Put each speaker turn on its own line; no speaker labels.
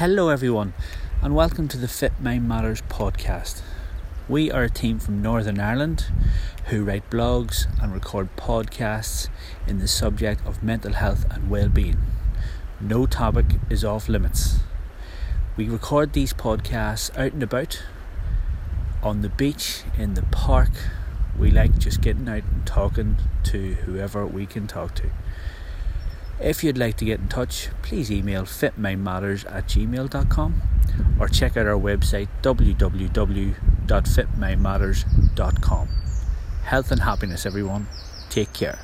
Hello, everyone, and welcome to the Fit Mind Matters podcast. We are a team from Northern Ireland who write blogs and record podcasts in the subject of mental health and well-being. No topic is off limits. We record these podcasts out and about, on the beach, in the park. We like just getting out and talking to whoever we can talk to. If you'd like to get in touch, please email fitmindmatters at gmail.com or check out our website www.fitmindmatters.com. Health and happiness, everyone. Take care.